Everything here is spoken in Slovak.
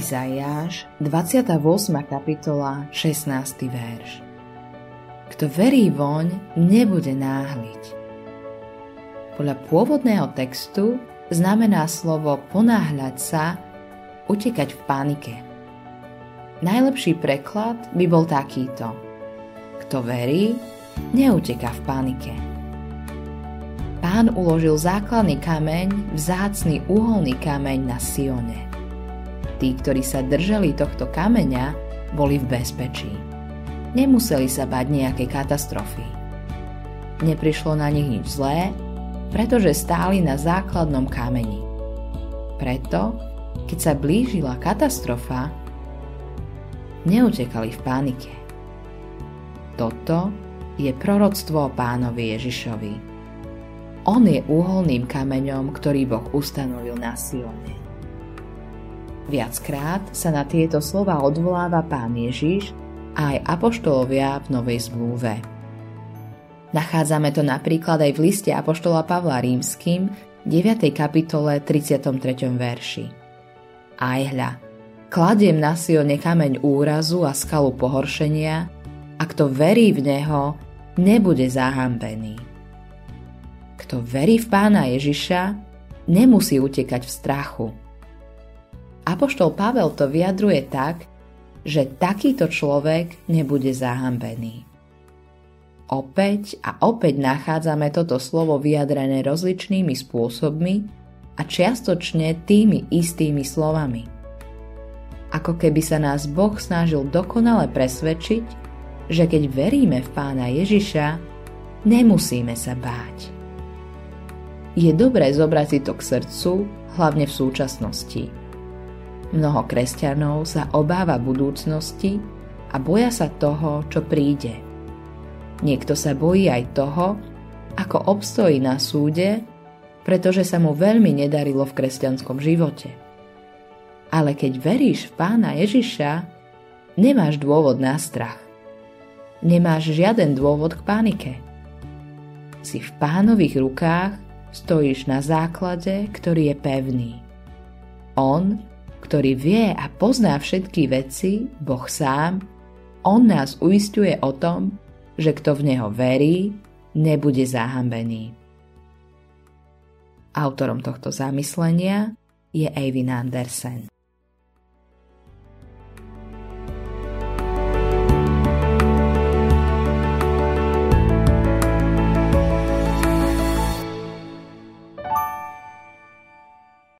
Izaiáš, 28. kapitola, 16. verš. Kto verí voň, nebude náhliť. Podľa pôvodného textu znamená slovo ponáhľať sa, utekať v panike. Najlepší preklad by bol takýto. Kto verí, neuteká v panike. Pán uložil základný kameň, vzácný uholný kameň na Sione. Tí, ktorí sa držali tohto kameňa, boli v bezpečí. Nemuseli sa bať nejakej katastrofy. Neprišlo na nich nič zlé, pretože stáli na základnom kameni. Preto, keď sa blížila katastrofa, neutekali v panike. Toto je proroctvo o pánovi Ježišovi. On je úholným kameňom, ktorý Boh ustanovil na Sione. Viackrát sa na tieto slova odvoláva pán Ježiš a aj apoštolovia v Novej zmluve. Nachádzame to napríklad aj v liste apoštola Pavla Rímským 9. kapitole 33. verši. Aj hľa, kladiem na Sione kameň úrazu a skalu pohoršenia a kto verí v Neho, nebude zahambený. Kto verí v pána Ježiša, nemusí utekať v strachu – Apoštol Pavel to vyjadruje tak, že takýto človek nebude zahambený. Opäť a opäť nachádzame toto slovo vyjadrené rozličnými spôsobmi a čiastočne tými istými slovami. Ako keby sa nás Boh snažil dokonale presvedčiť, že keď veríme v pána Ježiša, nemusíme sa báť. Je dobré zobrať si to k srdcu, hlavne v súčasnosti – Mnoho kresťanov sa obáva budúcnosti a boja sa toho, čo príde. Niekto sa bojí aj toho, ako obstojí na súde, pretože sa mu veľmi nedarilo v kresťanskom živote. Ale keď veríš v pána Ježiša, nemáš dôvod na strach. Nemáš žiaden dôvod k panike. Si v pánových rukách, stojíš na základe, ktorý je pevný. On ktorý vie a pozná všetky veci, Boh sám, On nás uistuje o tom, že kto v Neho verí, nebude zahambený. Autorom tohto zamyslenia je Eivin Andersen.